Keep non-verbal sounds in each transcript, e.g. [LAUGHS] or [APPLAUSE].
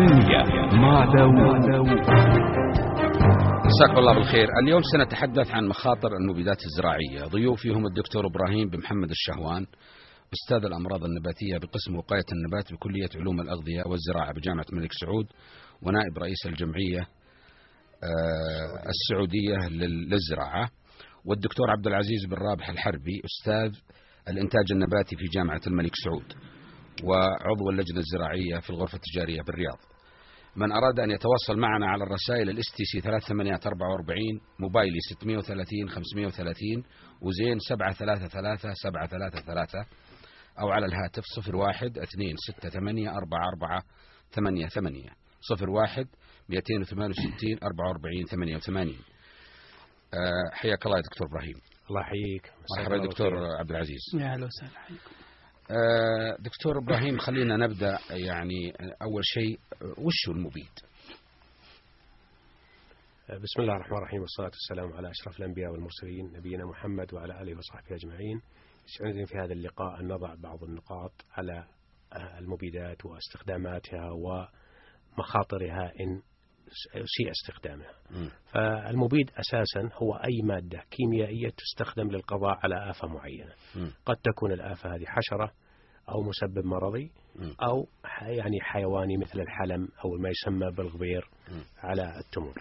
الثانية مع داوود مساكم الله بالخير. اليوم سنتحدث عن مخاطر المبيدات الزراعية. ضيوفي هم الدكتور إبراهيم بن محمد الشهوان أستاذ الأمراض النباتية بقسم وقاية النبات بكلية علوم الأغذية والزراعة بجامعة الملك سعود ونائب رئيس الجمعية آه، السعودية لل- للزراعة والدكتور عبد العزيز بن رابح الحربي أستاذ الإنتاج النباتي في جامعة الملك سعود. وعضو اللجنة الزراعية في الغرفة التجارية بالرياض. من أراد أن يتواصل معنا على الرسائل ال STC 3844 موبايلي 630 530 وزين 733 733 أو على الهاتف 01 268 44 88 01 268 44 88 أه حياك الله يا دكتور إبراهيم. الله يحييك. مرحبا دكتور عبد العزيز. يا أهلا وسهلا حياكم دكتور إبراهيم خلينا نبدأ يعني أول شيء آه، وش المبيد بسم الله الرحمن الرحيم والصلاة والسلام على أشرف الأنبياء والمرسلين نبينا محمد وعلى آله وصحبه أجمعين. يسعدني في هذا اللقاء أن نضع بعض النقاط على آه، المبيدات واستخداماتها ومخاطرها إن سيء استخدامها. فالمبيد أساسا هو أي مادة كيميائية تستخدم للقضاء على آفة معينة. قد تكون الآفة هذه حشرة أو مسبب مرضي. أو يعني حيواني مثل الحلم أو ما يسمى بالغبير. على التمور.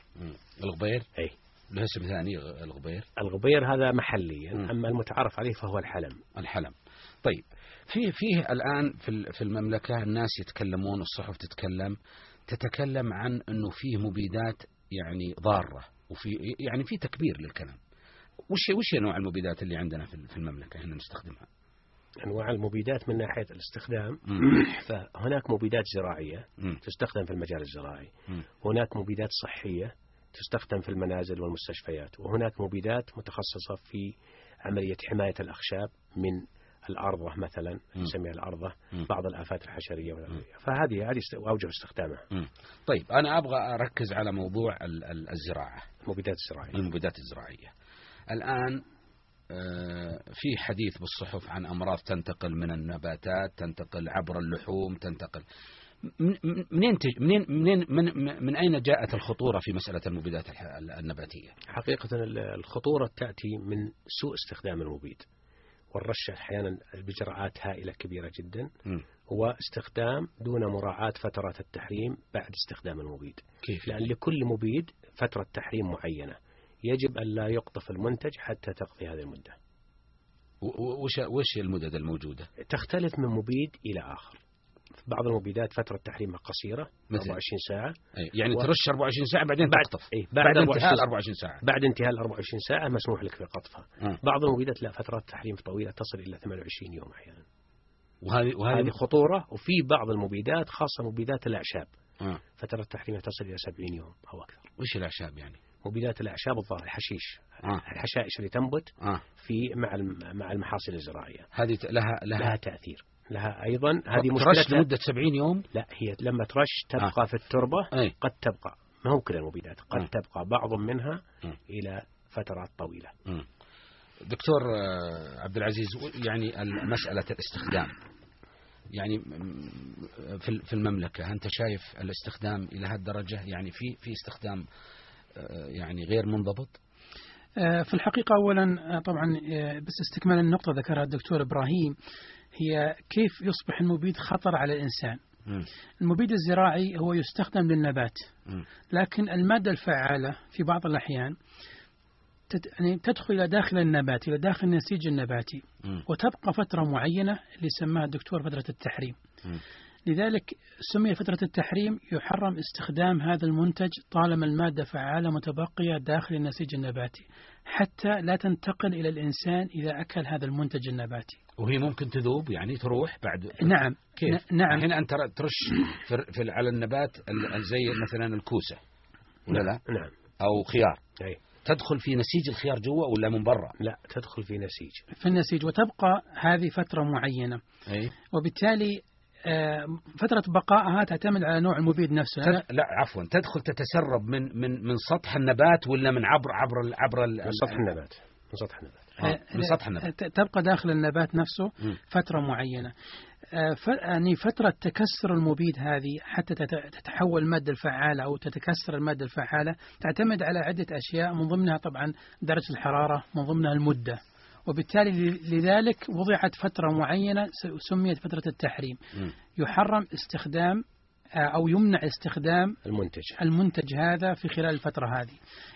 الغبير أي له اسم ثاني الغبير الغبير هذا محليا. أما المتعارف عليه فهو الحلم الحلم طيب في فيه الآن في ال- في المملكة الناس يتكلمون الصحف تتكلم تتكلم عن أنه فيه مبيدات يعني ضارة وفي يعني في تكبير للكلام وش وش نوع المبيدات اللي عندنا في المملكة هنا نستخدمها أنواع المبيدات من ناحية الاستخدام. [CLEARS THROAT] فهناك مبيدات زراعية مم. تستخدم في المجال الزراعي. هناك مبيدات صحية تستخدم في المنازل والمستشفيات وهناك مبيدات متخصصة في عملية حماية الأخشاب من الأرضة مثلا. نسميها الأرضة. بعض الآفات الحشرية والأدوية فهذه هذه أوجه استخدامها. طيب أنا أبغى أركز على موضوع ال- ال- الزراعة المبيدات الزراعية المبيدات الزراعية الآن آه، في حديث بالصحف عن أمراض تنتقل من النباتات تنتقل عبر اللحوم تنتقل من- من- منين تج- منين منين من, من أين جاءت الخطورة في مسألة المبيدات الح- النباتية؟ حقيقة ال- الخطورة تأتي من سوء استخدام المبيد والرش أحيانا بجرعات هائلة كبيرة جدا مم. واستخدام دون مراعاة فترات التحريم بعد استخدام المبيد كيف؟ لأن لكل مبيد فترة تحريم معينة يجب أن لا يقطف المنتج حتى تقضي هذه المدة وش وش المدد الموجودة؟ تختلف من مبيد إلى آخر بعض المبيدات فترة تحريمها قصيرة مثل؟ 24 ساعة أي، يعني و- ترش 24 ساعة بعدين بعد- تقطف إيه، بعد, بعد انتهاء 24 24 ساعة بعد انتهاء ال 24 ساعة مسموح لك في قطفها آه. بعض المبيدات لا فترات تحريم طويلة تصل إلى 28 يوم أحيانا وهذه هذه وهذه خطورة وفي بعض المبيدات خاصة مبيدات الأعشاب آه. فترة تحريمها تصل إلى 70 يوم أو أكثر وش الأعشاب يعني؟ مبيدات الأعشاب الظاهر الحشيش آه. الحشائش اللي تنبت آه. في مع مع المحاصيل الزراعية هذه لها لها لها تأثير لها أيضا. هذه ترش مشكلة لمدة 70 يوم؟ لا هي لما ترش تبقى في التربة أي. قد تبقى. ما هو كل المبيدات قد آه. تبقى بعض منها آه. إلى فترات طويلة. دكتور آه، عبد العزيز يعني مسألة الاستخدام. يعني م- في في المملكة أنت شايف الاستخدام إلى هالدرجة؟ يعني في في استخدام آه، يعني غير منضبط؟ آه، في الحقيقة أولا آه، طبعا آه، بس استكمالا النقطة ذكرها الدكتور إبراهيم هي كيف يصبح المبيد خطر على الإنسان. المبيد الزراعي هو يستخدم للنبات. لكن المادة الفعالة في بعض الأحيان يعني تدخل إلى داخل النبات إلى داخل النسيج النباتي. وتبقى فترة معينة اللي سماها الدكتور فترة التحريم. لذلك سمي فترة التحريم يحرم استخدام هذا المنتج طالما المادة فعالة متبقية داخل النسيج النباتي حتى لا تنتقل إلى الإنسان إذا أكل هذا المنتج النباتي. وهي ممكن تذوب يعني تروح بعد. نعم. كيف؟ نعم. الحين أنت ترش في على النبات ال- زي مثلا الكوسة ولا لا؟ نعم. أو خيار. أي. تدخل في نسيج الخيار جوا ولا من برا؟ لا تدخل في نسيج. في النسيج وتبقى هذه فترة معينة. أي. وبالتالي فترة بقائها تعتمد على نوع المبيد نفسه تد... لا عفوا تدخل تتسرب من من من سطح النبات ولا من عبر عبر ال... عبر ال... من سطح النبات من سطح النبات آه، من سطح النبات. تبقى داخل النبات نفسه. فترة معينة آه، ف- يعني فترة تكسر المبيد هذه حتى تت- تتحول المادة الفعالة أو تتكسر المادة الفعالة تعتمد على عدة أشياء من ضمنها طبعا درجة الحرارة من ضمنها المدة وبالتالي لذلك وضعت فترة معينة سميت فترة التحريم. يحرم استخدام آه، أو يمنع استخدام المنتج المنتج هذا في خلال الفترة هذه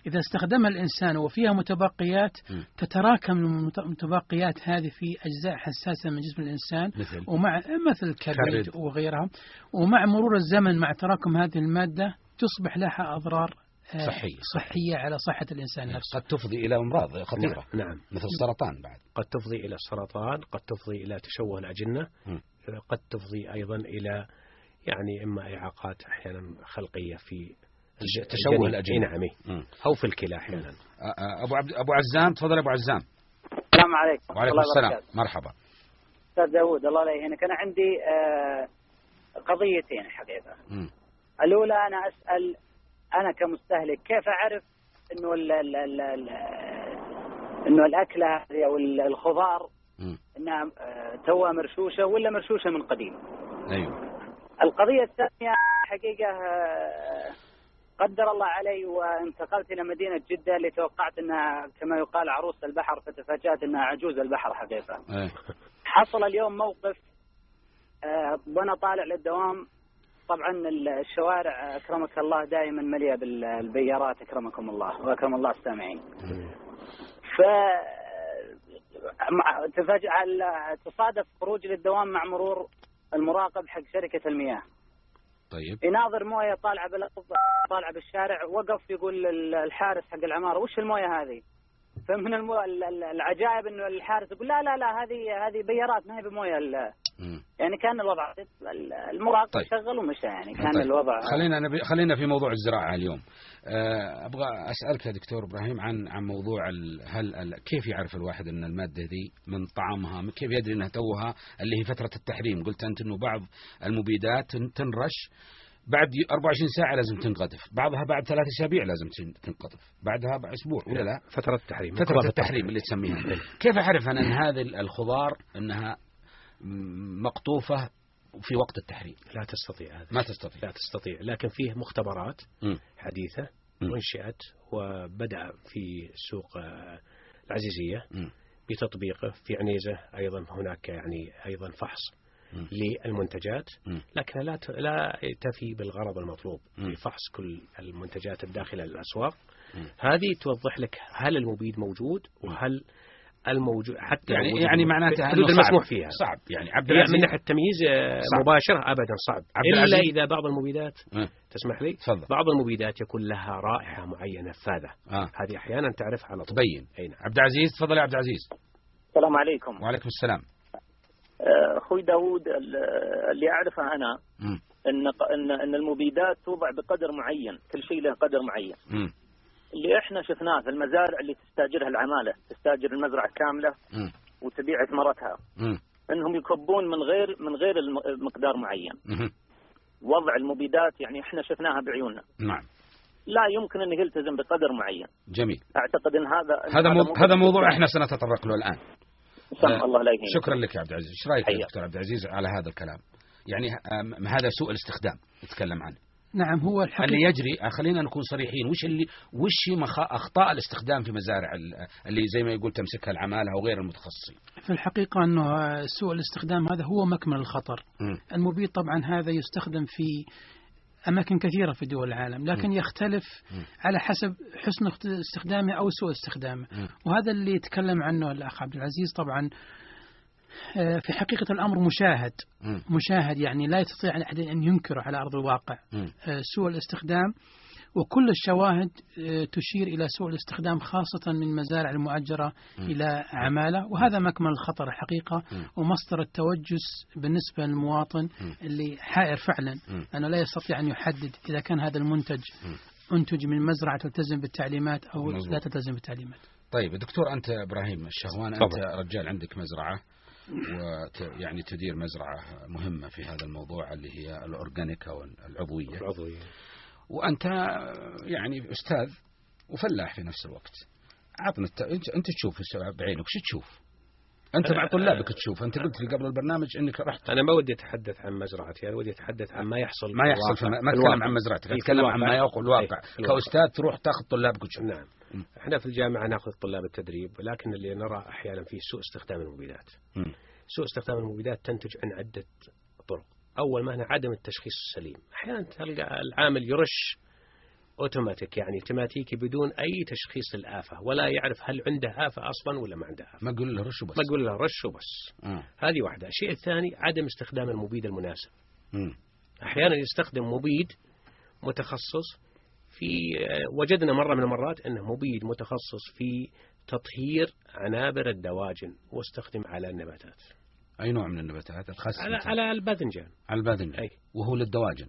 إذا استخدمها الإنسان وفيها متبقيات م. تتراكم المت- المتبقيات هذه في أجزاء حساسة من جسم الإنسان مثل ومع مثل الكبد كبد. وغيرها ومع مرور الزمن مع تراكم هذه المادة تصبح لها أضرار صحية. صحية على صحة الإنسان نفسه قد تفضي إلى أمراض خطيرة نعم نعم مثل السرطان بعد قد تفضي إلى السرطان قد تفضي إلى تشوه الأجنة م. قد تفضي أيضا إلى يعني إما إعاقات أحيانا خلقية في تشوه. الأجنة. نعم. أو في الكلى أحيانا آه، آه، أبو عبد أبو عزام تفضل يا أبو عزام السلام عليكم وعليكم الله السلام وبركاته. مرحبا أستاذ داوود الله لا يهينك أنا عندي آه، قضيتين حقيقة مم. الأولى أنا أسأل أنا كمستهلك كيف أعرف إنه ال ال ال ال إنه الأكلة هذه أو ال- الخضار. إنها آه، توها مرشوشة ولا مرشوشة من قديم أيوه القضية الثانية حقيقة آه، قدر الله علي وانتقلت إلى مدينة جدة اللي توقعت إنها كما يقال عروس البحر فتفاجأت إنها عجوز البحر حقيقة. حصل اليوم موقف آه، وأنا طالع للدوام طبعا الشوارع أكرمك الله دائما مليئة بالبيارات أكرمكم الله وأكرم الله السامعين. ف تفاجأ تصادف خروجي للدوام مع مرور المراقب حق شركة المياه طيب يناظر موية طالعة بالارض طالعة بالشارع وقف يقول ال- الحارس حق العمارة وش الموية هذه؟ فمن المو... ال- ال- العجائب إنه الحارس يقول لا لا لا هذه هذه بيارات ما هي بموية ال-. يعني كان الوضع المراقب طيب. شغل ومشى يعني كان طيب. الوضع خلينا نبي خلينا في موضوع الزراعة اليوم آه، أبغى أسألك يا دكتور إبراهيم عن عن موضوع ال هل ال كيف يعرف الواحد إن المادة دي من طعامها كيف يدري إنها توها اللي هي فترة التحريم قلت أنت إنه بعض المبيدات تن- تنرش بعد 24 ساعة لازم تنقذف بعضها بعد ثلاث أسابيع لازم تن- تنقذف بعدها بعد أسبوع ولا لا؟ فترة التحريم. فترة التحريم. اللي تسميها. كيف أعرف أنا أن هذه الخضار أنها مقطوفة في وقت التحريم؟ لا تستطيع هذا. ما تستطيع. لا تستطيع. لكن فيه مختبرات. حديثة مم. وانشئت وبدأ في آه، العزيزية. بتطبيقه. في عنيزة أيضا هناك يعني أيضا فحص. للمنتجات. لكن لا لا تفي بالغرض المطلوب. في فحص كل المنتجات الداخلة للأسواق مم. هذه توضح لك هل المبيد موجود وهل الموجود حتى يعني يعني معناته أنه المسموح صعب. فيها صعب يعني عبد العزيز من ناحية التمييز آه، صعب. مباشرة أبدا صعب العزيز- إذا بعض المبيدات. تسمح لي تفضل بعض المبيدات يكون لها رائحة معينة فاذة آه. هذه أحيانا تعرفها على طول تبين نعم عبد العزيز تفضل يا عبد العزيز السلام عليكم وعليكم السلام أخوي داوود ال- اللي اعرفه أنا. إن ان إن المبيدات توضع بقدر معين كل شيء له قدر معين. اللي إحنا شفناه في المزارع اللي تستاجرها العمالة تستاجر المزرعة كاملة. وتبيع ثمرتها. إنهم يكبون من غير من غير مقدار معين. وضع المبيدات يعني إحنا شفناها بعيوننا نعم لا يمكن انه يلتزم بقدر معين جميل أعتقد إن هذا هذا هذا موضوع. إحنا سنتطرق له الآن سمح الله لا يهينك. شكرا لك يا عبد العزيز. إيش رأيك يا. دكتور عبد العزيز على هذا الكلام؟ يعني هذا سوء الاستخدام نتكلم عنه. نعم هو اللي الحقيقة يجري آه، خلينا نكون صريحين وش اللي وش مخ... أخطاء الاستخدام في مزارع ال- اللي زي ما يقول تمسكها العمالة وغير المتخصصين؟ في الحقيقة أنه سوء الاستخدام هذا هو مكمن الخطر. مم. المبيد طبعا هذا يستخدم في أماكن كثيرة في دول العالم لكن يختلف مم. على حسب حسن استخدامه أو سوء استخدامه مم. وهذا اللي يتكلم عنه الأخ عبد العزيز طبعا آه، في حقيقة الأمر مشاهد. مشاهد يعني لا يستطيع أحد أن ينكره على أرض الواقع. آه، سوء الاستخدام وكل الشواهد آه، تشير إلى سوء الاستخدام خاصة من مزارع المؤجرة مم. إلى عمالة وهذا مكمن الخطر الحقيقة مم. ومصدر التوجس بالنسبة للمواطن مم. اللي حائر فعلا. أنه لا يستطيع أن يحدد إذا كان هذا المنتج. أنتج من مزرعة تلتزم بالتعليمات أو. لا تلتزم بالتعليمات طيب دكتور أنت إبراهيم الشهوان أنت طبعا. رجال عندك مزرعة وت... يعني تدير مزرعة مهمة في هذا الموضوع اللي هي ال organic أو العضويه العضوية وأنت يعني أستاذ وفلاح في نفس الوقت عطنا الت... أنت أنت تشوف بعينك شو تشوف؟ أنت مع طلابك تشوف أنت قلت لي قبل البرنامج إنك رحت أنا ما ودي أتحدث عن مزرعتي أنا ودي أتحدث عن ما يحصل ما يحصل في. ما. أتكلم عن مزرعتك أتكلم عن ما الواقع إيه، الواقع. كأستاذ تروح تاخذ طلابك وتشوف نعم م. إحنا في الجامعة ناخذ طلاب التدريب لكن اللي نرى أحيانا فيه سوء استخدام المبيدات. سوء استخدام المبيدات تنتج عن عدة ما هنا عدم التشخيص السليم. أحيانا تلقى العامل يرش أوتوماتيك يعني أوتوماتيكي بدون أي تشخيص للافه ولا يعرف هل عنده آفة أصلا ولا ما عنده آفة. ما قول له رش وبس. ما تقول له رش وبس. آه. هذه واحدة. الشيء الثاني عدم استخدام المبيد المناسب. مم. أحيانا يستخدم مبيد متخصص في وجدنا مرة من المرات إنه مبيد متخصص في تطهير عنابر الدواجن واستخدم على النباتات. أي نوع من النباتات الخس على. على الباذنجان على الباذنجان أي. وهو للدواجن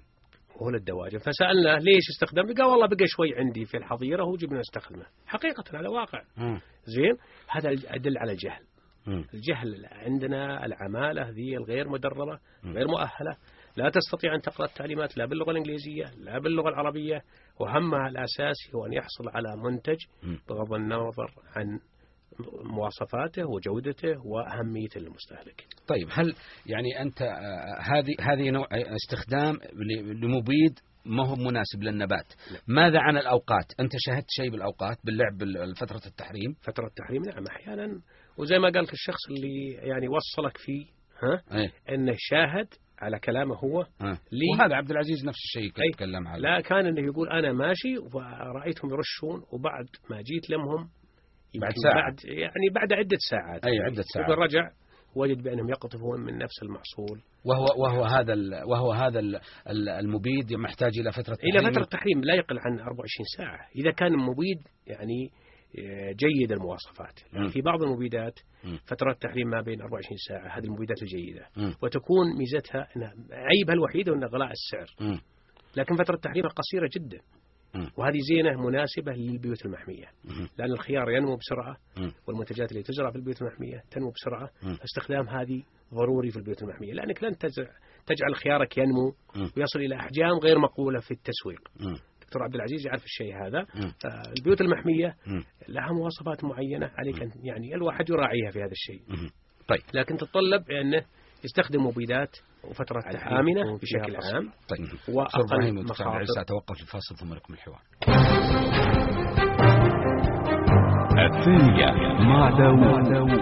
وهو للدواجن فسألناه ليش استخدم قال والله بقى شوي عندي في الحظيرة وجبنا نستخدمه حقيقة على واقع مم. زين هذا يدل على الجهل مم. الجهل عندنا العمالة ذي الغير مدربة م. غير مؤهلة لا تستطيع أن تقرأ التعليمات لا باللغة الإنجليزية لا باللغة العربية وهمها الأساسي هو أن يحصل على منتج م. بغض النظر عن مواصفاته وجودته وأهميته للمستهلك طيب هل يعني أنت آه، هذه هذه نوع آه، استخدام لمبيد ما هو مناسب للنبات. ماذا عن الأوقات؟ أنت شاهدت شيء بالأوقات باللعب بال- فترة التحريم؟ فترة التحريم نعم أحيانا. وزي ما قال الشخص اللي يعني وصلك فيه ها؟ إيه. أنه شاهد على كلامه هو آه. لي. وهذا عبد العزيز نفس الشيء كان أي. يتكلم عنه لا كان إنه يقول أنا ماشي ورأيتهم يرشون وبعد ما جيت لمهم بعد ساعة. بعد يعني بعد عدة ساعات أي، عدة ساعات. رجع وجد بأنهم يقطفون من نفس المحصول وهو وهو هذا وهو هذا ال- ال- المبيد محتاج إلى تحريم. فترة تحريم لا يقل عن 24 ساعة إذا كان المبيد يعني آه، جيد المواصفات مم. في بعض المبيدات. فترات تحريم ما بين 24 ساعة هذه المبيدات الجيدة. وتكون ميزتها أنها عيبها الوحيد أنها غلاء السعر. لكن فترة تحريمها قصيرة جدا. وهذه زينة مناسبة للبيوت المحمية. لأن الخيار ينمو بسرعة. والمنتجات اللي تزرع في البيوت المحمية تنمو بسرعة. فاستخدام هذه ضروري في البيوت المحمية لأنك لن تجعل خيارك ينمو. ويصل إلى أحجام غير مقولة في التسويق. دكتور عبد العزيز يعرف الشيء هذا. البيوت المحمية. لها مواصفات معينة عليك أن يعني الواحد يراعيها في هذا الشيء. طيب لكن تتطلب أنه يستخدم مبيدات وفترات آمنة بشكل عام. طيب وأقل مخاطر. ساتوقف الفاصل ثم لكم الحوار الثانية مع داوود.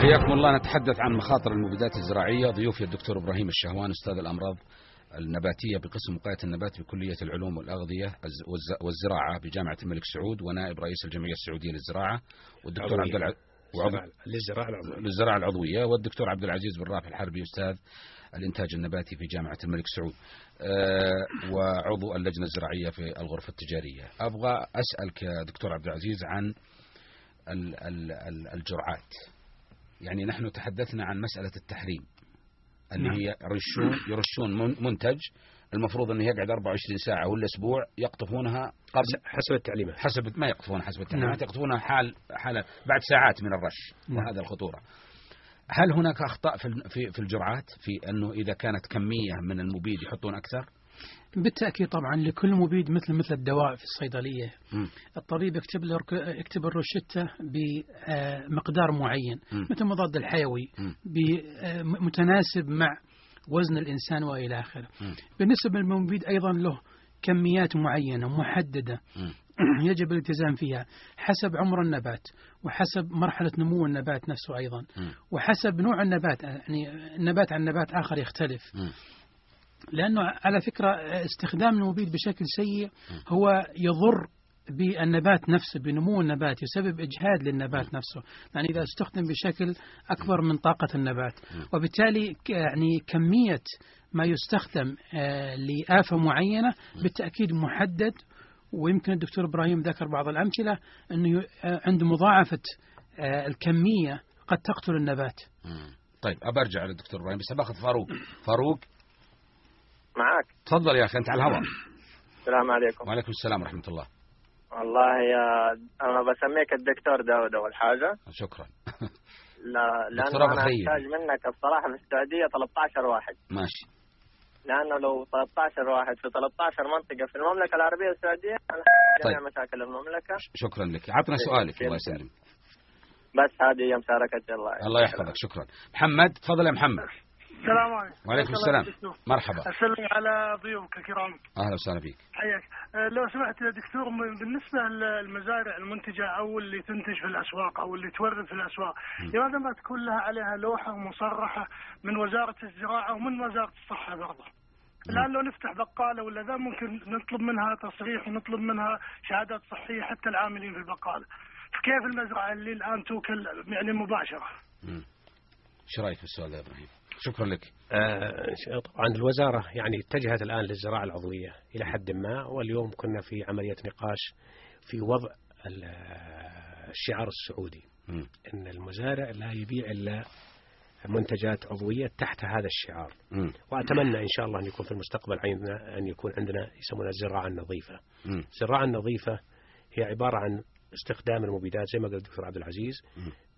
حياكم الله. نتحدث عن مخاطر المبيدات الزراعية. ضيوفي الدكتور إبراهيم الشهوان أستاذ الأمراض النباتية بقسم وقاية النبات بكلية العلوم والأغذية الز- والز- والزراعة بجامعة الملك سعود ونائب رئيس الجمعية السعودية للزراعة والدكتور. عبد. وعضو... للزراعة العضوية. للزراعة العضوية. والدكتور عبد العزيز بن رافع الحربي أستاذ الإنتاج النباتي في جامعة الملك سعود. آه، وعضو اللجنة الزراعية في الغرفة التجارية. أبغى أسألك يا دكتور عبد العزيز عن ال- ال- ال- الجرعات. يعني نحن تحدثنا عن مسألة التحريم. اللي نعم. هي يرشون يرشون من- منتج المفروض إنه يقعد 24 ساعة ولا أسبوع يقطفونها قبل حسب التعليمات حسب ما يقطفون حسب التعليمات نعم. يقطفونها حال حال بعد ساعات من الرش نعم. وهذا الخطورة هل هناك أخطاء في في الجرعات في أنه إذا كانت كمية من المبيد يحطون أكثر بالتأكيد طبعا لكل مبيد مثل مثل الدواء في الصيدلية مم. الطبيب يكتب له يكتب الروشتة بمقدار معين مم. مثل مضاد الحيوي آه، متناسب مع وزن الإنسان وإلى آخره. بالنسبة للمبيد أيضا له كميات معينة محددة مم. يجب الالتزام فيها حسب عمر النبات وحسب مرحلة نمو النبات نفسه أيضا مم. وحسب نوع النبات يعني النبات عن نبات آخر يختلف مم. لأنه على فكرة استخدام المبيد بشكل سيء هو يضر بالنبات نفسه بنمو النبات يسبب إجهاد للنبات نفسه. يعني إذا استخدم بشكل أكبر من طاقة النبات. وبالتالي يعني كمية ما يستخدم آه، لآفة معينة بالتأكيد محدد. ويمكن الدكتور إبراهيم ذكر بعض الأمثلة أنه آه، عند مضاعفة آه، الكمية قد تقتل النبات. طيب أبى أرجع للدكتور إبراهيم بس باخذ فاروق. فاروق تفضل يا أخي أنت على الهواء السلام عليكم. وعليكم السلام ورحمة الله. والله يا أنا بسميك الدكتور داود أول حاجة. شكرا. [LAUGHS] لا لأنه أنا. أحتاج منك الصراحة في السعودية 13 واحد. ماشي. لأنه لو 13 واحد في 13 منطقة في المملكة العربية السعودية جميع طيب. مشاكل المملكة. شكرا لك. عطنا سؤالك الله يسلم بس هذه هي مشاركة الله. الله يحفظك شكرا. محمد تفضل يا محمد. السلام عليكم. وعليكم السلام. مرحبا. أسلم على ضيوفك الكرام. أهلا وسهلا فيك. حياك. أه، لو سمحت يا دكتور بالنسبة للمزارع المنتجة أو اللي تنتج في الأسواق أو اللي تورد في الأسواق لماذا ما تكون لها عليها لوحة مصرحة من وزارة الزراعة ومن وزارة الصحة برضه؟ الآن لو نفتح بقالة ولا ذا ممكن نطلب منها تصريح ونطلب منها شهادات صحية حتى العاملين في البقالة. فكيف المزرعة اللي الآن توكل يعني مباشرة؟ مم. إيش رأيك في السؤال ده يا إبراهيم شكرا لك آه، طبعا الوزارة يعني اتجهت الآن للزراعة العضوية إلى حد ما واليوم كنا في عملية نقاش في وضع ال- الشعار السعودي مم. أن المزارع لا يبيع إلا منتجات عضوية تحت هذا الشعار مم. وأتمنى إن شاء الله أن يكون في المستقبل عندنا أن يكون عندنا يسمونها الزراعة النظيفة. الزراعة النظيفة هي عبارة عن استخدام المبيدات زي ما قال الدكتور عبد العزيز.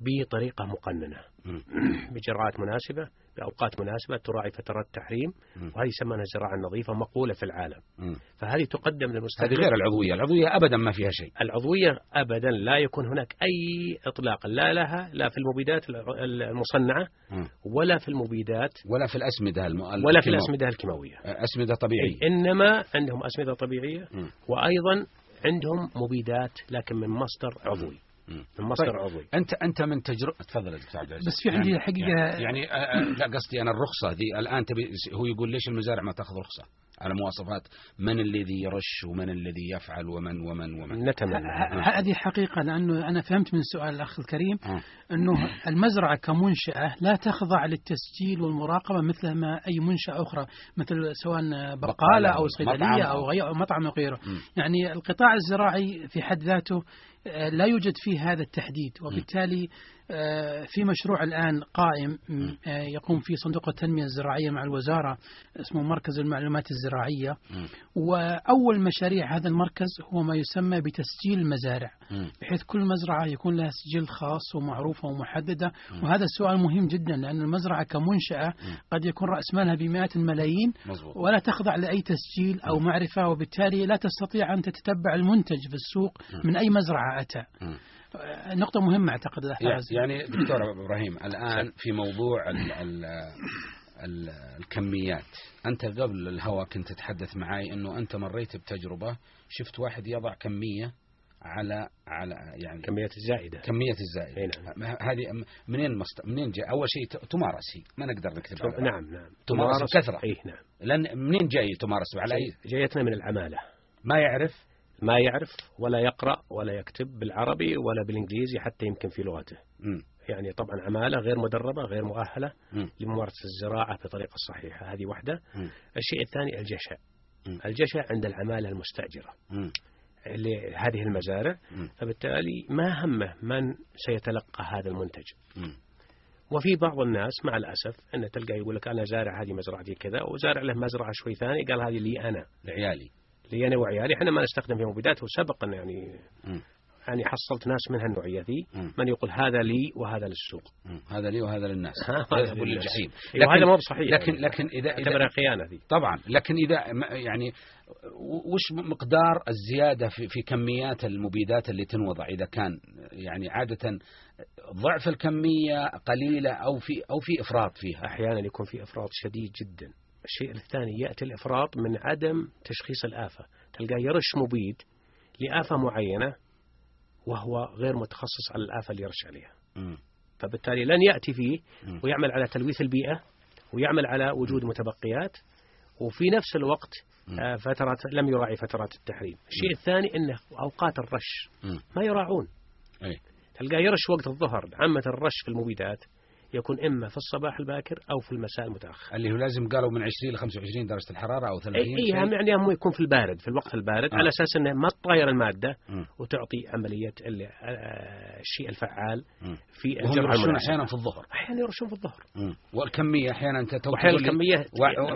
بطريقة مقننة. [CLEARS THROAT] بجرعات مناسبة بأوقات مناسبة تراعي فترات تحريم مم. وهذه يسمونها الزراعة النظيفة مقولة في العالم. فهذه تقدم هذه للمستهلك غير العضوية العضوية ابدا ما فيها شيء العضوية أبدا لا يكون هناك أي إطلاق لا لها لا في المبيدات المصنعة. ولا في المبيدات ولا في الأسمدة الم... ولا في الأسمدة الكيماوية أسمدة طبيعية إنما عندهم أسمدة طبيعية. وأيضا عندهم مبيدات لكن من مصدر عضوي. من مصدر طيب. عضوي أنت أنت من تجربة تفضل يا دكتور عبد العزيز بس في عندي يعني- حقيقة- يعني, يعني لا قصدي أنا الرخصة ذي الآن تبي هو يقول ليش المزارع ما تأخذ رخصة على مواصفات من الذي يرش ومن الذي يفعل ومن ومن ومن. نتمنى. هذه حقيقة لأنه أنا فهمت من سؤال الأخ الكريم آه. أنه المزرعة كمنشأة لا تخضع للتسجيل والمراقبة مثل ما أي منشأة أخرى مثل سواء بقالة أو صيدلية مطعم. أو غير أو مطعم وغيره. يعني القطاع الزراعي في حد ذاته آه، لا يوجد فيه هذا التحديد وبالتالي آه، في مشروع الآن قائم يقوم فيه صندوق التنمية الزراعية مع الوزارة اسمه مركز المعلومات الزراعية. مم. وأول مشاريع هذا المركز هو ما يسمى بتسجيل المزارع. بحيث كل مزرعة يكون لها سجل خاص ومعروفة ومحددة. وهذا السؤال مهم جدا لأن المزرعة كمنشأة قد يكون رأس مالها بمئات الملايين. ولا تخضع لأي تسجيل أو معرفة وبالتالي لا تستطيع أن تتبع المنتج في السوق من أي مزرعة أتى. آه، نقطة مهمة أعتقد. يعني- دكتور إبراهيم الآن في موضوع ال ال الكميات. أنت قبل الهواء كنت تتحدث معي إنه أنت مريت بتجربة شفت واحد يضع كمية على على يعني كمية الزائدة. كميه الزائد أي نعم. هذه منين مست... منين جاء؟ أول شيء تمارس هي ما نقدر نكتب على. نعم نعم. تمارس بكثرة. اي نعم. لأن منين جاي تمارس على اي جايتنا من العمالة. ما يعرف؟ ما يعرف ولا يقرأ ولا يكتب بالعربي ولا بالإنجليزي حتى يمكن في لغته. مم. يعني طبعا عمالة غير مدربة غير مؤهلة مم. لممارسة الزراعة بطريقة صحيحة هذه واحدة مم. الشيء الثاني الجشع. الجشع عند العمالة المستأجرة مم. لهذه المزارع. فبالتالي ما همه من سيتلقى هذا المنتج. وفي بعض الناس مع الأسف أن تلقى يقول لك أنا زارع هذه مزرعتي كذا وزارع له مزرعة شوي ثاني قال هذه لي أنا لعيالي لي أنا وعيالي إحنا ما نستخدم في مبيدات وسبقا يعني مم. يعني حصلت ناس من هالنوعية ذي. من يقول هذا لي وهذا للسوق. هذا لي وهذا للناس. هذا يقول. للجحيم. أيوة، هذا مو بصحيح لكن يعني. لكن اذا اعتبرها خيانة ذي. طبعا. لكن إذا ما- يعني وش مقدار الزيادة في في كميات المبيدات اللي تنوضع؟ إذا كان يعني عادة ضعف الكمية قليلة أو في أو في إفراط فيها. أحيانا يكون في إفراط شديد جدا. الشيء الثاني يأتي الإفراط من عدم تشخيص الآفة. تلقاه يرش مبيد لآفة معينة وهو غير متخصص على الآفة اللي يرش عليها. فبالتالي لن يأتي فيه. ويعمل على تلويث البيئة ويعمل على وجود متبقيات وفي نفس الوقت. آه، فترات لم يراعي فترات التحريم الشيء الثاني أنه أوقات الرش. ما يراعون أي. تلقاه يرش وقت الظهر عامة الرش في المبيدات يكون إما في الصباح الباكر أو في المساء المتأخر اللي هو لازم قالوا من 20 ل 25 درجة الحرارة أو 30 اي اي شيء. هم يعني هم يكون في البارد في الوقت البارد آه. على أساس إنه ما تطاير المادة مم. وتعطي عملية ال- آه، الشيء الفعال مم. في وهم الجرعه يرشون. أحيانا في الظهر أحيانا يرشون في الظهر مم. والكمية أحيانا أنت تو وا-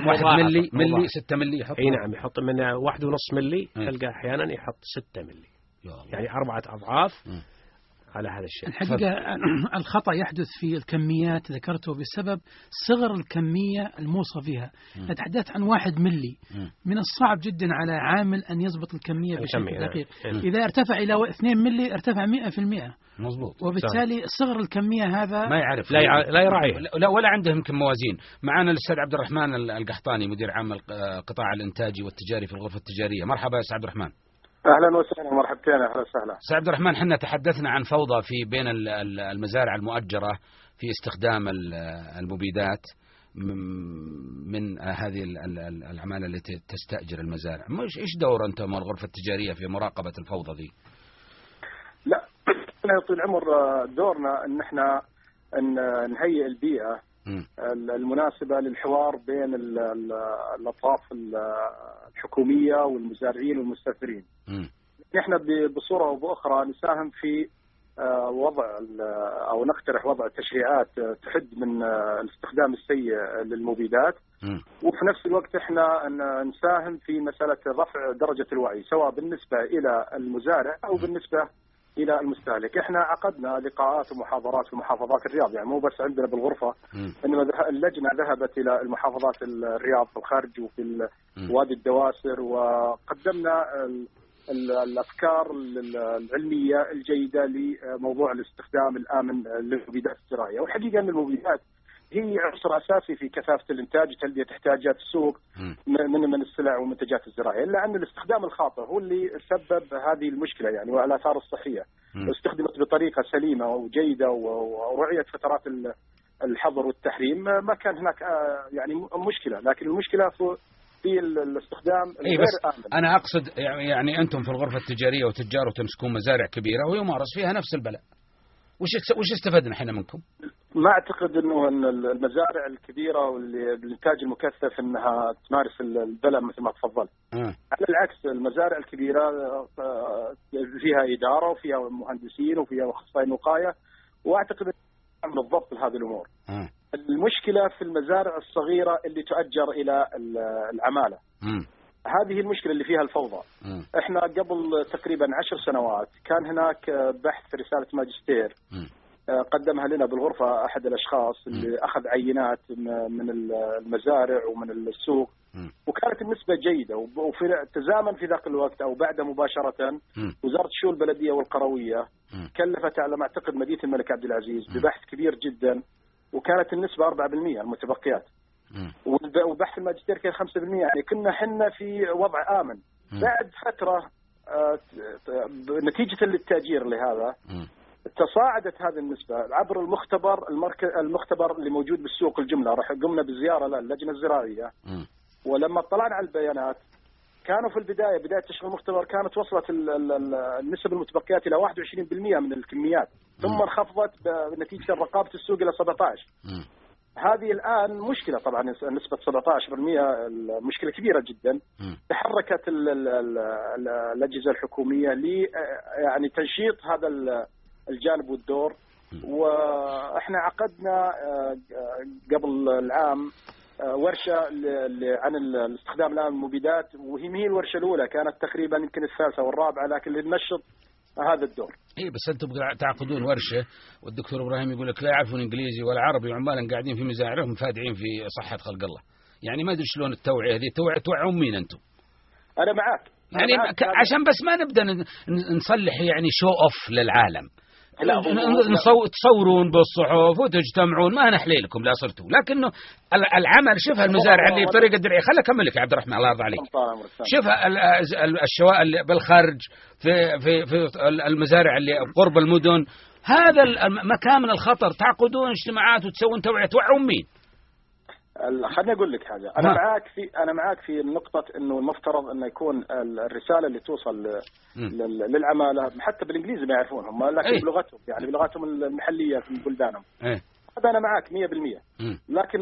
واحد ملي ملي مضاعفة. 6 ملي يحط إي نعم يحط من واحد ونص ملي أي. تلقى أحيانا يحط ستة ملي يا الله. يعني أربعة أضعاف مم. على هذا الشيء. الحقيقة [CLEARS THROAT] الخطأ يحدث في الكميات ذكرته بسبب صغر الكمية الموصى فيها. نتحدث عن واحد ملي. من الصعب جدا على عامل أن يضبط الكمية بشكل دقيق. نعم. إذا ارتفع إلى 2 ملي ارتفع 100% مظبوط. وبالتالي صغر الكمية هذا ما يعرف. لا يع- لا يراعيه. لا- لا ولا عنده يمكن موازين. معنا الأستاذ عبد الرحمن ال- القحطاني مدير عام الق- القطاع الانتاجي والتجاري في الغرفة التجارية. مرحبا يا أستاذ عبد الرحمن. أهلا وسهلا مرحبتين أهلا وسهلا. أستاذ عبد الرحمن إحنا تحدثنا عن فوضى في بين ال- ال- المزارع المؤجرة في استخدام ال- المبيدات من هذه ال- ال- ال- العمالة التي تستأجر المزارع. مش إيش دور أنتم الغرفه التجارية في مراقبة الفوضى دي؟ لا [CLEARS THROAT] إحنا يا طويل العمر آه، دورنا إن إحنا إن نهيئ البيئة مم. المناسبة للحوار بين ال- ال- الأطراف ال- الحكومية والمزارعين والمستثمرين. نحن ب- بصورة أو بأخرى نساهم في آه، وضع أو نقترح وضع تشريعات آه، تحد من آه، الاستخدام السيء للمبيدات. وفي نفس الوقت إحنا نساهم في مسألة رفع درجة الوعي سواء بالنسبة إلى المزارع أو بالنسبة إلى المستهلك، إحنا عقدنا لقاءات ومحاضرات في محافظات الرياض يعني مو بس عندنا بالغرفة مم. إنما اللجنة ذهبت إلى المحافظات الرياض في الخارج وفي. وادي الدواسر وقدمنا ال- ال- الأفكار ال- العلمية الجيدة لموضوع الاستخدام الآمن للمبيدات الزراعية، والحقيقة إن المبيدات هي عنصر أساسي في كثافة الإنتاج وتلبيه احتياجات السوق. من من السلع والمنتجات الزراعيه، إلا أن الاستخدام الخاطئ هو اللي سبب هذه المشكلة يعني والآثار الصحية. لو استخدمت بطريقة سليمة وجيدة و- ورعيه فترات ال- الحظر والتحريم ما كان هناك آه، يعني مشكلة، لكن المشكلة في في ال- الاستخدام اي الغير بس آمن. أنا أقصد يعني أنتم في الغرفة التجارية وتجار وتمسكون مزارع كبيرة ويمارس فيها نفس البلاء وش وش استفدنا إحنا منكم؟ ما أعتقد إنه إن المزارع الكبيرة واللي بالانتاج المكثف إنها تمارس البلد مثل ما تفضلت. آه. على العكس المزارع الكبيرة آه، فيها إدارة وفيها مهندسين وفيها أخصائيين وقاية وأعتقد من الضبط لهذه الأمور. آه. المشكلة في المزارع الصغيرة اللي تؤجر إلى ال- العمالة. مم. هذه المشكلة اللي فيها الفوضى. مم. إحنا قبل تقريبا عشر سنوات كان هناك بحث رسالة ماجستير مم. قدمها لنا بالغرفة أحد الأشخاص اللي أخذ عينات م- من المزارع ومن السوق. وكانت النسبة جيدة وفي تزامن في ذاك الوقت أو بعد مباشرة. وزارة الشؤون البلدية والقروية. كلفت على ما أعتقد مدينة الملك عبد العزيز ببحث كبير جدا وكانت النسبة 4% المتبقيات وبحث الماجستير كان 5% يعني كنا حنا في وضع آمن. بعد فترة آه، نتيجة للتأجير لهذا. تصاعدت هذه النسبة عبر المختبر المركز المختبر اللي موجود بالسوق الجملة راح قمنا بزيارة للجنة الزراعية. ولما اطلعنا على البيانات كانوا في البداية بداية تشغيل المختبر كانت وصلت ال- ال- ال- النسب المتبقيات إلى 21% من الكميات ثم. انخفضت بنتيجة رقابة السوق إلى 17 مم. هذه الآن مشكلة طبعا نسبة 17% مشكلة كبيرة جدا. تحركت ال ال ال ال الأجهزة الحكومية ل يعني تنشيط هذا ال- الجانب والدور. وإحنا عقدنا آه، قبل العام آه، ورشة عن الاستخدام الآن المبيدات وهي هي الورشة الأولى كانت تقريبا يمكن الثالثة والرابعة لكن لننشط هذا الدور. اي بس أنتم تعقدون ورشة والدكتور إبراهيم يقول لك لا يعرفون إنجليزي ولا عربي وعمالا قاعدين في مزارعهم فادعين في صحة خلق الله. يعني ما أدري شلون التوعية هذه توعيه توعون مين أنتم؟ أنا معك أنا يعني معك. ك- عشان بس ما نبدأ نصلح يعني شو اوف للعالم. لا، تصورون بالصحف وتجتمعون ما نحليلكم لا صرتوا. لكنه ال- العمل شوف المزارع اللي بطريقة الدرعيه خليني أكمل لك يا عبد الرحمن الله يرضى عليك. شوف ال- ال- الشوارع اللي بالخارج في في في المزارع اللي قرب المدن. هذا مكان من الخطر. تعقدون اجتماعات وتسوون توعية. توعون مين؟ خليني أقول لك حاجة أنا ها. معك في أنا معك في نقطة إنه المفترض إنه يكون ال- الرسالة اللي توصل للعمالة حتى بالإنجليزي ما يعرفونهم لكن إيه. بلغتهم يعني بلغتهم المحلية في بلدانهم إيه هذا أنا معك 100% مم. لكن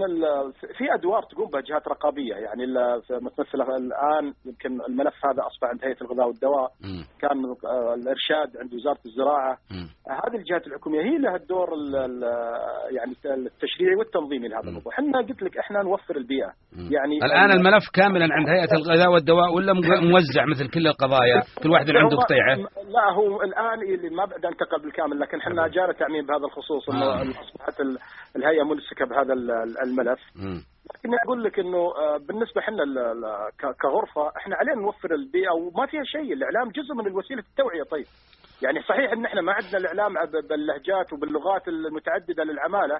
في أدوار تقوم بها جهات رقابية. يعني مثل الآن يمكن الملف هذا أصبح عند هيئة الغذاء والدواء. مم. كان الإرشاد عند وزارة الزراعة. مم. هذه الجهات الحكومية هي لها الدور ال- ال- يعني التشريعي والتنظيمي لهذا الموضوع، إحنا قلت لك إحنا نوفر البيئة. مم. يعني الآن الملف كاملا عند هيئة الغذاء والدواء ولا مو- موزع مثل كل القضايا؟ كل واحد عنده قطيعة. لا هو الآن اللي ما بدا أنتقل بالكامل لكن إحنا جانا تعميم بهذا الخصوص انه. إنه أصبحت الهيئة ممسكه بهذا ال- الملف. لكن أقول لك إنه آه، بالنسبة إحنا كغرفة إحنا علينا نوفر البيئة وما فيها شيء. الإعلام جزء من وسيله التوعية. طيب يعني صحيح إن إحنا ما عندنا الإعلام باللهجات وباللغات المتعددة للعمالة.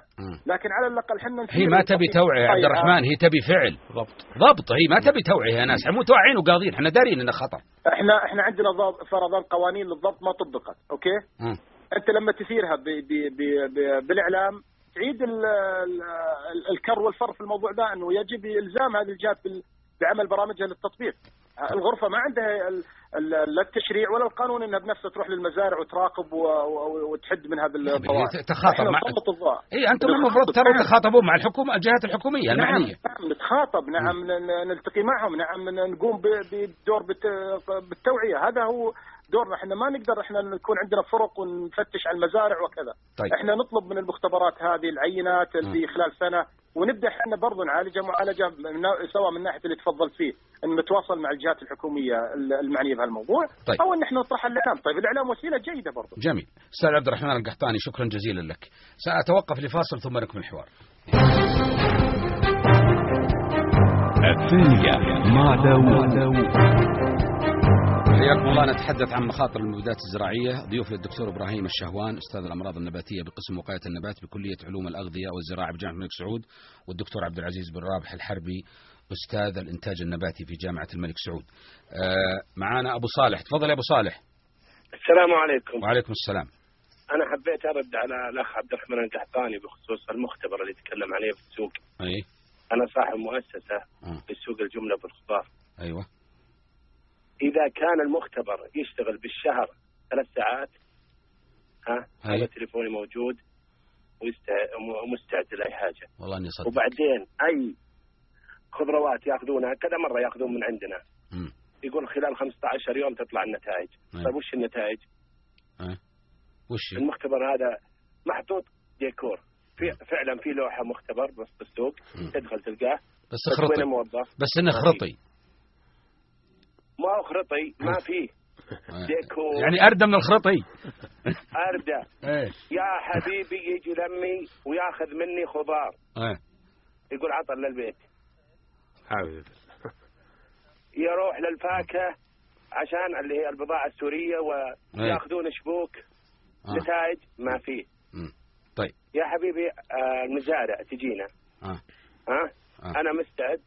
لكن على الأقل إحنا هي ما تبي توعية يا عبد الرحمن هي تبي فعل. ضبط. ضبط هي ما تبي توعية يا ناس. إحنا متوعين وقاضين إحنا دارين إنه خطر إحنا إحنا عندنا فرضا قوانين للضبط ما طبقت أوكي؟ مم. أنت لما تثيرها ب ب ب ب بالإعلام تعيد ال ال الكر والفر في الموضوع ده إنه يجب إلزام هذه الجهات بعمل برامجها للتطبيق. الغرفة ما عندها لا التشريع ولا القانون إنها بنفسها تروح للمزارع وتراقب وتحد من الظواهر. هي تخاطب مع-. اي أنتم المفروض ترى تتخاطبون مع الحكومة الجهات الحكومية نعم المعنية نعم نتخاطب نعم نلتقي معهم نعم نقوم بدور بالت- بالتوعية هذا هو دورنا إحنا ما نقدر إحنا نكون عندنا فرق ونفتش على المزارع وكذا. طيب. إحنا نطلب من المختبرات هذه العينات اللي خلال سنة ونبدأ إحنا برضه نعالجها معالجة من- سواء من ناحية اللي تفضلت فيه إن نتواصل مع الجهات الحكومية المعنية بهالموضوع طيب. أو إن إحنا نطرحها الإعلام. طيب الإعلام وسيلة جيدة برضه جميل. أستاذ عبد الرحمن القحطاني شكرا جزيلا لك. سأتوقف لفاصل ثم نكمل الحوار. الثانية مع داوود. حياكم الله. نتحدث عن مخاطر المبيدات الزراعية. ضيوف الدكتور إبراهيم الشهوان أستاذ الأمراض النباتية بقسم وقاية النبات بكلية علوم الأغذية والزراعة بجامعة الملك سعود والدكتور عبد العزيز بن رابح الحربي أستاذ الإنتاج النباتي في جامعة الملك سعود. آه معانا أبو صالح. تفضل يا أبو صالح. السلام عليكم. وعليكم السلام. أنا حبيت أرد على الأخ عبد الرحمن القحطاني بخصوص المختبر اللي تكلم عليه في السوق. أي. أنا صاحب مؤسسة آه. في سوق الجملة بالخضار. أيوة. إذا كان المختبر يشتغل بالشهر ثلاث ساعات ها أي. هذا تليفوني موجود ومستعد لأي حاجة والله إني صدق وبعدين أي خضروات يأخذونها كذا مرة يأخذون من عندنا مم. يقول خلال 15 يوم تطلع النتائج أي. طيب وش النتائج؟ وش؟ المختبر هذا محطوط ديكور في فعلا في لوحة مختبر بس بالسوق. تدخل تلقاه بس خرطي؟ بس إنه خرطي ما هو خرطي ما فيه. [LAUGHS] ديكور. يعني أردى من الخرطي. [LAUGHS] إيه يا حبيبي يجي لمي وياخذ مني خضار. إيه. يقول عطل للبيت. حاول [LAUGHS] يروح للفاكهة عشان اللي هي البضاعة السورية وياخذون شبوك آه. نتائج ما فيه مم. طيب. يا حبيبي آه، المزارع تجينا. آه. ها آه. أنا مستعد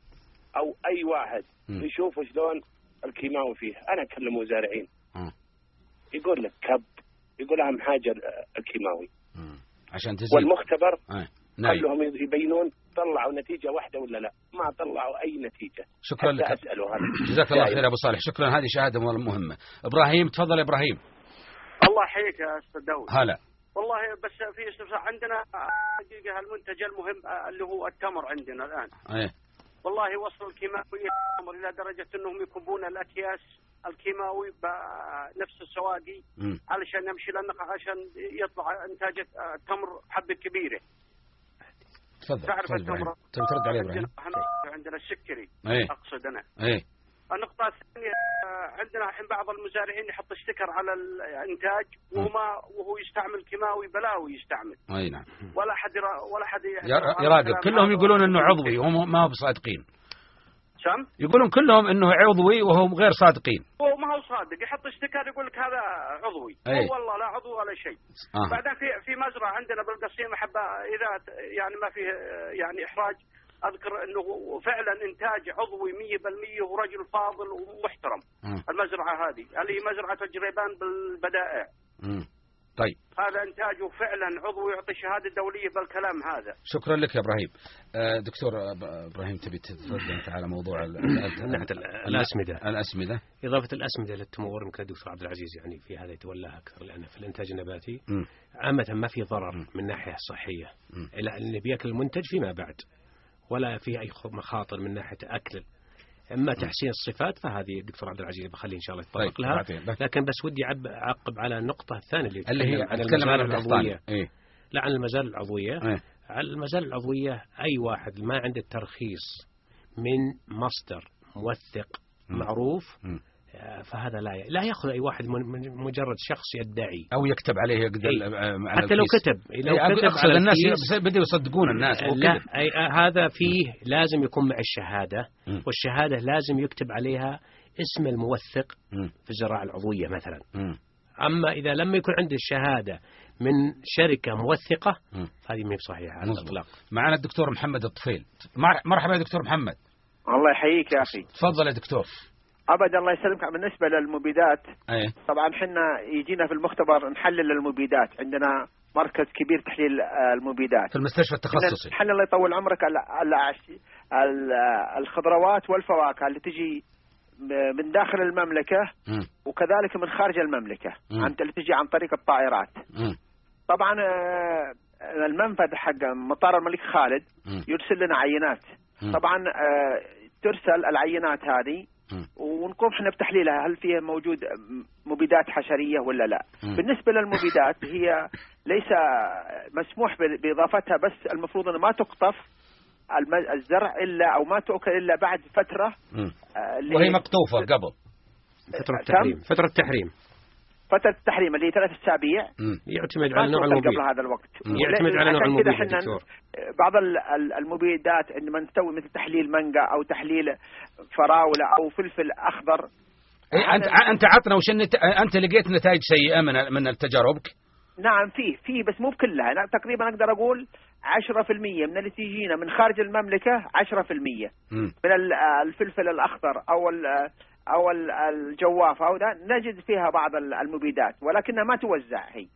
أو أي واحد مم. يشوف شلون الكيماوي فيه. أنا أكلم مزارعين. آه. يقول لك كب يقول اهم حاجة ال- الكيماوي. عشان تزيد. والمختبر آه. نايم خلهم يبينون طلعوا نتيجة واحدة ولا لا. ما طلعوا أي نتيجة. شكرا لك. اساله هذا. جزاك الله. خير يا أبو صالح. شكرا. هذه شهادة مهمة. إبراهيم تفضل يا إبراهيم. الله يحييك يا أستاذ داود هلا. والله بس في استفسار عندنا حقيقة المنتج المهم آه، اللي هو التمر عندنا الآن. إيه. والله وصل الكيماوي التمر إلى درجة أنهم يكبون الأكياس الكيماوي بنفس السواقي. علشان يمشي للنقع عشان يطلع انتاج التمر حبة كبيرة. تفضل تعرف التمر؟ ترد عليه عندنا السكري إيه. أقصد أنا. إيه. النقطة الثانية آه، عندنا الحين بعض المزارعين يحط sticker على الإنتاج وهو ما وهو يستعمل كيماوي بلاوي يستعمل. أي نعم. ولا حد ولا حد ير- يراقب. كلهم يقولون إنه عضوي وهم ما هو بصادقين سم يقولون كلهم إنه عضوي وهم غير صادقين. هو ما هو صادق يحط ستيكر يقول لك هذا عضوي. أي. هو والله لا عضو ولا شيء. آه. بعدين في في مزرعة عندنا بالقصيم حبة إذا ت- يعني ما فيه آه، يعني إحراج أذكر أنه فعلا إنتاج عضوي 100% ورجل فاضل ومحترم. مم. المزرعة هذه اللي هي مزرعة الجريبان بالبدائع. مم. طيب. هذا إنتاجه فعلا عضو يعطي شهادة دولية بالكلام هذا. شكرا لك يا إبراهيم. آه، دكتور إبراهيم تبي تتفضل انت على موضوع ال- ال- من ناحية ال- الأسمدة. الأسمدة. إضافة الأسمدة للتمور يمكن الدكتور عبد العزيز يعني في هذا يتولاها أكثر لأن في الإنتاج النباتي مم. عامة ما في ضرر من ناحية صحية. مم. إلا اللي بياكل المنتج فيما بعد. ولا في أي مخاطر من ناحية أكل إما تحسين الصفات فهذه الدكتور عبد العزيز بخليه إن شاء الله يتطرق طيب، لها. لكن بس ودي أعقب على النقطة الثانية اللي, اللي هي عن المزال العضوية إيه لا عن المزال العضوية إيه. على المزال العضوية أي واحد ما عنده ترخيص من مصدر موثق. معروف مم. فهذا لا لا ياخذ أي واحد مجرد شخص يدعي أو يكتب عليه يقدر إيه. آه، على حتى لو. كتب لو إيه، كتب على الناس بدأوا يصدقون الناس لا. أي آه، هذا فيه لازم يكون مع الشهادة مم. والشهادة لازم يكتب عليها اسم الموثق. في الزراعة العضوية مثلا مم. أما إذا لم يكن عنده الشهادة من شركة موثقة مم. فهذه ما هي بصحيحة على مظبوط. الإطلاق معنا الدكتور محمد الطفيل مر- مرحبا يا دكتور محمد الله يحييك يا أخي تفضل يا دكتور أبد الله يسلمك بالنسبة للمبيدات إيه طبعا حنا يجينا في المختبر نحلل المبيدات عندنا مركز كبير تحليل آه، المبيدات في المستشفى التخصصي نحلل الله يطول عمرك ال- ال- ال- الخضروات والفواكه اللي تجي م- من داخل المملكة مم. وكذلك من خارج المملكة مم. عن اللي تجي عن طريق الطائرات مم. طبعا آه، المنفذ حق مطار الملك خالد مم. يرسل لنا عينات. طبعا آه، ترسل العينات هذه. ونقوم إحنا بتحليلها هل فيها موجود مبيدات حشرية ولا لا. بالنسبة للمبيدات هي ليس مسموح بإضافتها بس المفروض انه ما تقطف الم- الزرع إلا أو ما تؤكل إلا بعد فترة. آه، وهي هي مقطوفة قبل فترة كم؟ التحريم فترة التحريم فترة التحريم اللي هي ثلاث اسابيع. يعتمد على نوع المبيد قبل هذا الوقت. يعتمد على نوع المبيد إحنا دكتور بعض ال- ال- المبيدات عندما نسوي مثل تحليل مانجا أو تحليل فراولة أو فلفل أخضر إيه انت أنت عطنا وش. أنت لقيت نتائج سيئة من من تجاربك نعم فيه فيه بس مو بكلها أنا تقريبا أقدر أقول 10% من اللي تجينا من خارج المملكة 10% مم. من ال- الفلفل الأخضر أو ال- أو ال- الجواف أو ده نجد فيها بعض ال- المبيدات ولكنها ما توزع هي.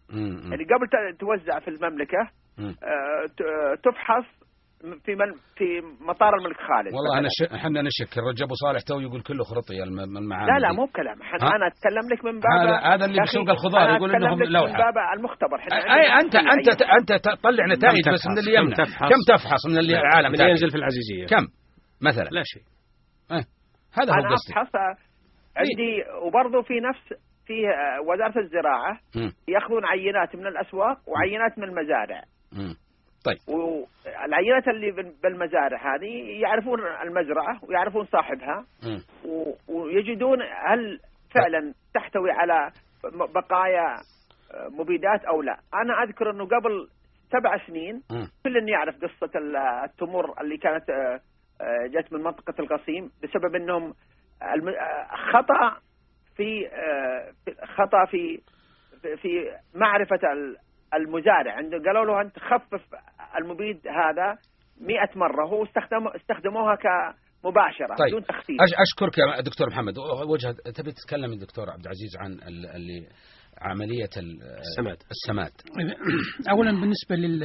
يعني قبل ت- توزع في المملكة مم. آه، ت- تفحص في من في مطار الملك خالد والله أنا. إحنا نشك الرجل أبو صالح تو يقول كله خرطي الم- المعامل لا لا. مو بكلام حن ها؟ أنا أتكلم لك من باب هذا- اللي بسوق الخضار يقول لك لوحة. من باب المختبر حنا اي انت انت. أنت تطلع نتائج بس من؟ اللي كم يمنع تفحص؟ كم تفحص من اللي العالم تاكل؟ ينزل في العزيزية كم مثلا لا شيء إيه. هذا هو أنا قصدي. أبحث عندي وبرضه في نفس في وزارة الزراعة مم. يأخذون عينات من الأسواق وعينات من المزارع. مم. طيب. والعينات اللي بال- بالمزارع هذه يعرفون المزرعة ويعرفون صاحبها. ويجدون هل فعلا تحتوي على م- بقايا آه، مبيدات أو لا. أنا أذكر إنه قبل سبع سنين. كل يعرف قصة ال- التمور اللي كانت آه، جت من منطقة القصيم بسبب الم- آه، خطأ في آه، في- خطأ في في- ال- المزارع. عنده قالوا له أنت خفف المبيد هذا 100 مرة. هو استخدم استخدموها كمباشرة طيب بدون تخفيف. أش أشكرك يا دكتور محمد. وجه تبي تتكلم الدكتور عبد العزيز عن ال- اللي عملية ال- السماد. السماد اولا بالنسبة لل...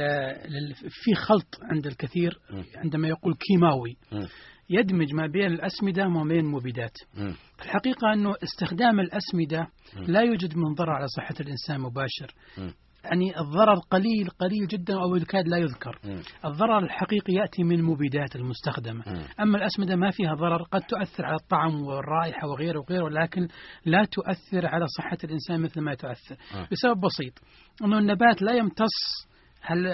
لل... في خلط عند الكثير. عندما يقول كيماوي. يدمج ما بين الأسمدة وما بين المبيدات مم. الحقيقة أنه استخدام الأسمدة لا يوجد من ضرر على صحة الإنسان مباشر. يعني الضرر قليل قليل جدا أو يكاد لا يذكر مم. الضرر الحقيقي يأتي من المبيدات المستخدمة مم. أما الأسمدة ما فيها ضرر قد تؤثر على الطعم والرائحة وغيره وغيره ولكن لا تؤثر على صحة الإنسان مثل ما تؤثر آه. بسبب بسيط أنه النبات لا يمتص هل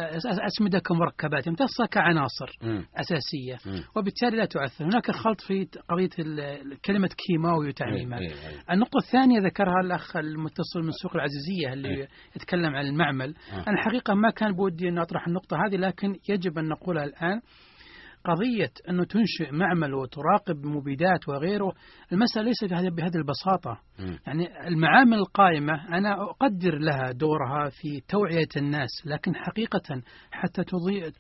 اسمده كمركبات يمتصها كعناصر مم. أساسية مم. وبالتالي لا تؤثر هناك خلط في قضية ال- كلمة كيماوي وتعميمات إيه، إيه، إيه. النقطة الثانية ذكرها الأخ المتصل من سوق العزيزية اللي يتكلم عن المعمل آه. أنا الحقيقة ما كان بودي أن أطرح النقطة هذه لكن يجب أن نقولها الآن قضية أنه تنشئ معمل وتراقب مبيدات وغيره المسألة ليست بهذه البساطة. مم. يعني المعامل القائمة أنا أقدر لها دورها في توعية الناس لكن حقيقة حتى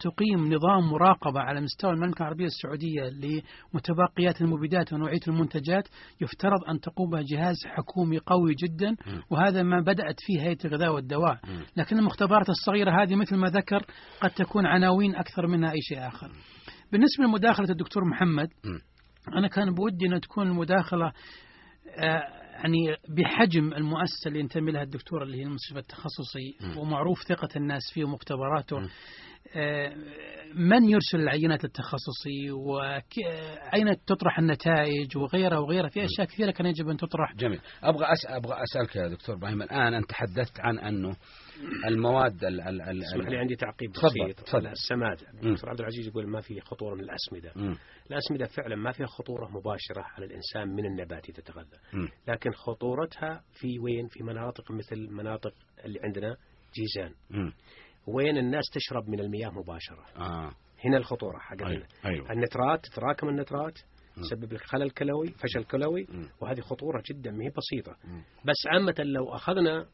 تقيم نظام مراقبة على مستوى المملكة العربية السعودية لمتبقيات المبيدات ونوعية المنتجات يفترض أن تقوم بها جهاز حكومي قوي جدا وهذا ما بدأت فيه هيئة الغذاء والدواء. لكن المختبرات الصغيرة هذه مثل ما ذكر قد تكون عناوين أكثر منها أي شيء آخر. بالنسبة لمداخلة الدكتور محمد أنا كان بودي أن تكون المداخلة آه، يعني بحجم المؤسسة اللي ينتمي لها الدكتور اللي هي المستشفى التخصصي ومعروف ثقة الناس فيه ومختبراته. من يرسل العينات التخصصي وأين تطرح النتائج وغيرها وغيرها في أشياء كثيرة كان يجب أن تطرح جميل أبغى أس... أبغى أسألك يا دكتور إبراهيم الآن أنت تحدثت عن أنه المواد ال... ال... ال... اسمح لي عندي تعقيب بسيط تفضل. السماد مم. الدكتور عبد العزيز يقول ما في خطورة من الأسمدة مم. الأسمدة فعلا ما فيها خطورة مباشرة على الإنسان من النبات إذا تغذى مم. لكن خطورتها في وين في مناطق مثل مناطق اللي عندنا جيزان مم. وين الناس تشرب من المياه مباشرة آه. هنا الخطورة حق أيوة. أيوة. النترات تتراكم النترات تسبب لك خلل كلوي فشل كلوي. وهذه خطورة جدا ما هي بسيطة مم. بس عامة لو أخذنا آه،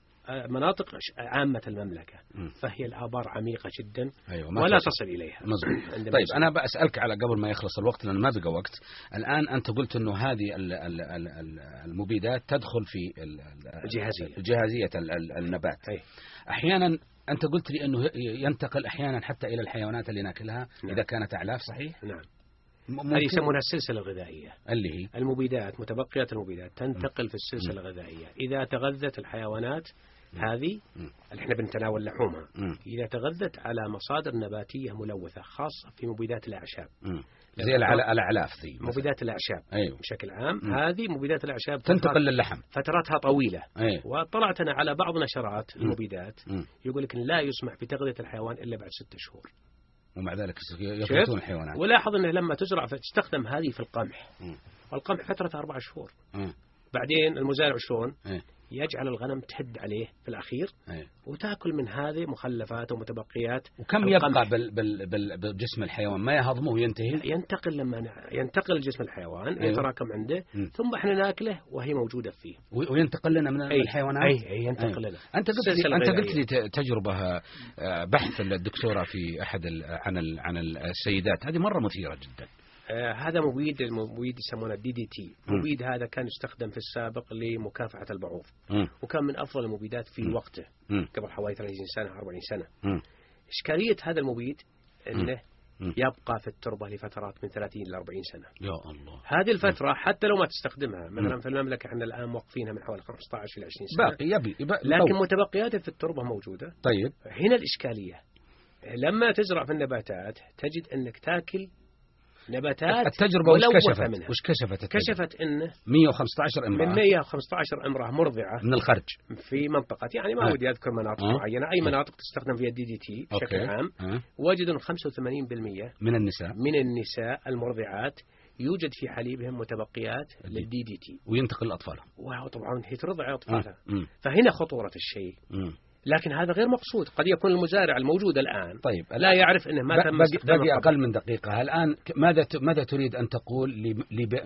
مناطق ش- عامة المملكة مم. فهي الآبار عميقة جدا أيوة ولا تصل. عندما طيب يصل. أنا بسالك على قبل ما يخلص الوقت لأن ما بقى وقت الآن أنت قلت إنه هذه ال- ال- ال- ال- المبيدات تدخل في ال- ال- الجهازية. ال- النبات أي. أحيانا أنت قلت لي إنه ينتقل أحيانا حتى إلى الحيوانات اللي ناكلها نعم. إذا كانت أعلاف صحيح نعم هذه يسمونها السلسلة الغذائية. اللي هي؟ المبيدات متبقيات المبيدات. تنتقل في السلسلة الغذائية. إذا تغذت الحيوانات هذه. اللي إحنا بنتناول لحومها. إذا تغذت على مصادر نباتية ملوثة خاصه في مبيدات الأعشاب. مم. زي الأعلاف ذي. مبيدات الأعشاب أيوه. بشكل عام. مم. هذه مبيدات الأعشاب تنتقل للحم. فتراتها طويلة. أيوه. واطلعت أنا على بعض نشرات. المبيدات. يقول لك لا يسمح بتغذية الحيوان إلا بعد ستة شهور. ومع ذلك؟ يفلتون الحيوانات ولاحظ إنه لما تزرع فتستخدم هذه في القمح. والقمح فترة أربع شهور. بعدين المزارع شلون إيه يجعل الغنم تهد عليه في الأخير إيه وتأكل من هذه مخلفات ومتبقيات وكم. يبقى بال بال بال بجسم الحيوان ما يهضمه وينتهي ينتقل لما ينتقل جسم الحيوان أيوه. يتراكم عنده مم. ثم إحنا ناكله وهي موجودة فيه وينتقل لنا من أي. الحيوانات أي أي ينتقل أي. لنا أنت قلت لي أنت قلت. لي ت- تجربة آه، بحث الدكتورة في أحد ال- عن عن السيدات هذه مرة مثيرة جدا آه هذا مبيد المبيد يسمونه دي دي تي. المبيد هذا كان يستخدم في السابق لمكافحة البعوض. وكان من أفضل المبيدات في مم. وقته مم. قبل حوالي 30 سنة 40 سنة مم. إشكالية هذا المبيد أنه. يبقى في التربة لفترات من 30 إلى 40 سنة يا الله هذه الفترة حتى لو ما تستخدمها مثلا في المملكة إحنا الآن موقفينها من حوالي 15 إلى 20 سنة باقي يبي يبقى لكن. متبقياته في التربة موجودة طيب هنا الإشكالية لما تزرع في النباتات تجد أنك تاكل نباتات التجربة وش كشفت منها. وش كشفت التجربة؟ كشفت أنه 115 امرأة من 115 امرأة مرضعة من الخرج في منطقة يعني ما آه. ودي أذكر مناطق آه. معينة أي مناطق تستخدم فيها ال DDT بشكل عام آه. وجدوا أن 85% من النساء من النساء المرضعات يوجد في حليبهم متبقيات لل DDT وينتقل لاطفالهم وطبعا هي ترضع أطفالها آه. مم. فهنا خطورة الشيء مم. لكن هذا غير مقصود قد يكون المزارع الموجود الآن طيب لا يعرف أنه ما تم باقي. أقل من دقيقة الآن ك- ماذا ماذا تريد أن تقول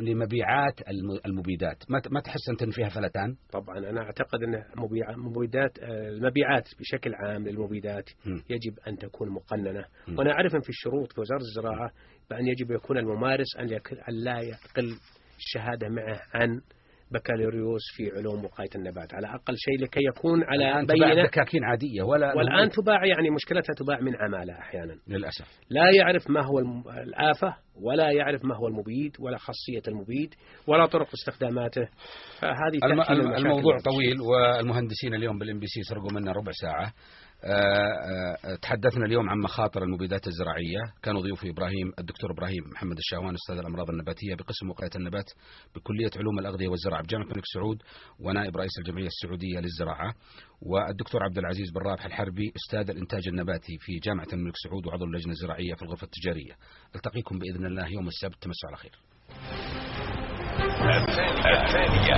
لمبيعات الم- المبيدات ما تحس انت أن فيها فلتان طبعا أنا أعتقد أن مبيدات آه، المبيعات بشكل عام للمبيدات. يجب أن تكون مقننة. وأنا أعرف أن في الشروط في وزارة الزراعة بأن يجب يكون الممارس أن. أن لا يقل الشهادة معه عن بكالوريوس في علوم وقاية النبات. على أقل شيء لكي يكون على بينة. دكاكين عادية ولا والآن تباع يعني مشكلتها تباع من عمالة أحيانا. للأسف. لا يعرف ما هو الآفة ولا يعرف ما هو المبيد ولا خاصية المبيد ولا طرق استخداماته. فهذه الم- الموضوع. طويل والمهندسين اليوم بالإم بي سي سرقوا منا ربع ساعة. آه، تحدثنا اليوم عن مخاطر المبيدات الزراعية. كانوا ضيوفي إبراهيم الدكتور إبراهيم محمد الشاوان أستاذ الأمراض النباتية بقسم وقاية النبات بكلية علوم الأغذية والزراعة بجامعة الملك سعود ونائب رئيس الجمعية السعودية للزراعة. والدكتور عبد العزيز بن رابح الحربي أستاذ الإنتاج النباتي في جامعة الملك سعود وعضو اللجنة الزراعية في الغرفة التجارية. ألتقيكم بإذن الله يوم السبت. تمسوا على خير الثانية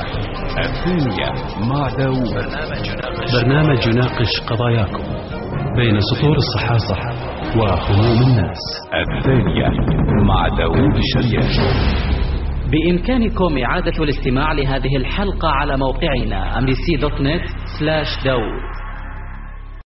الثانية مع داوود برنامج يناقش قضاياكم بين سطور الصحافة وهموم الناس. الثانية مع داوود الشريان بإمكانكم إعادة الاستماع لهذه الحلقة على موقعنا أمريسي دوت نت سلاش داود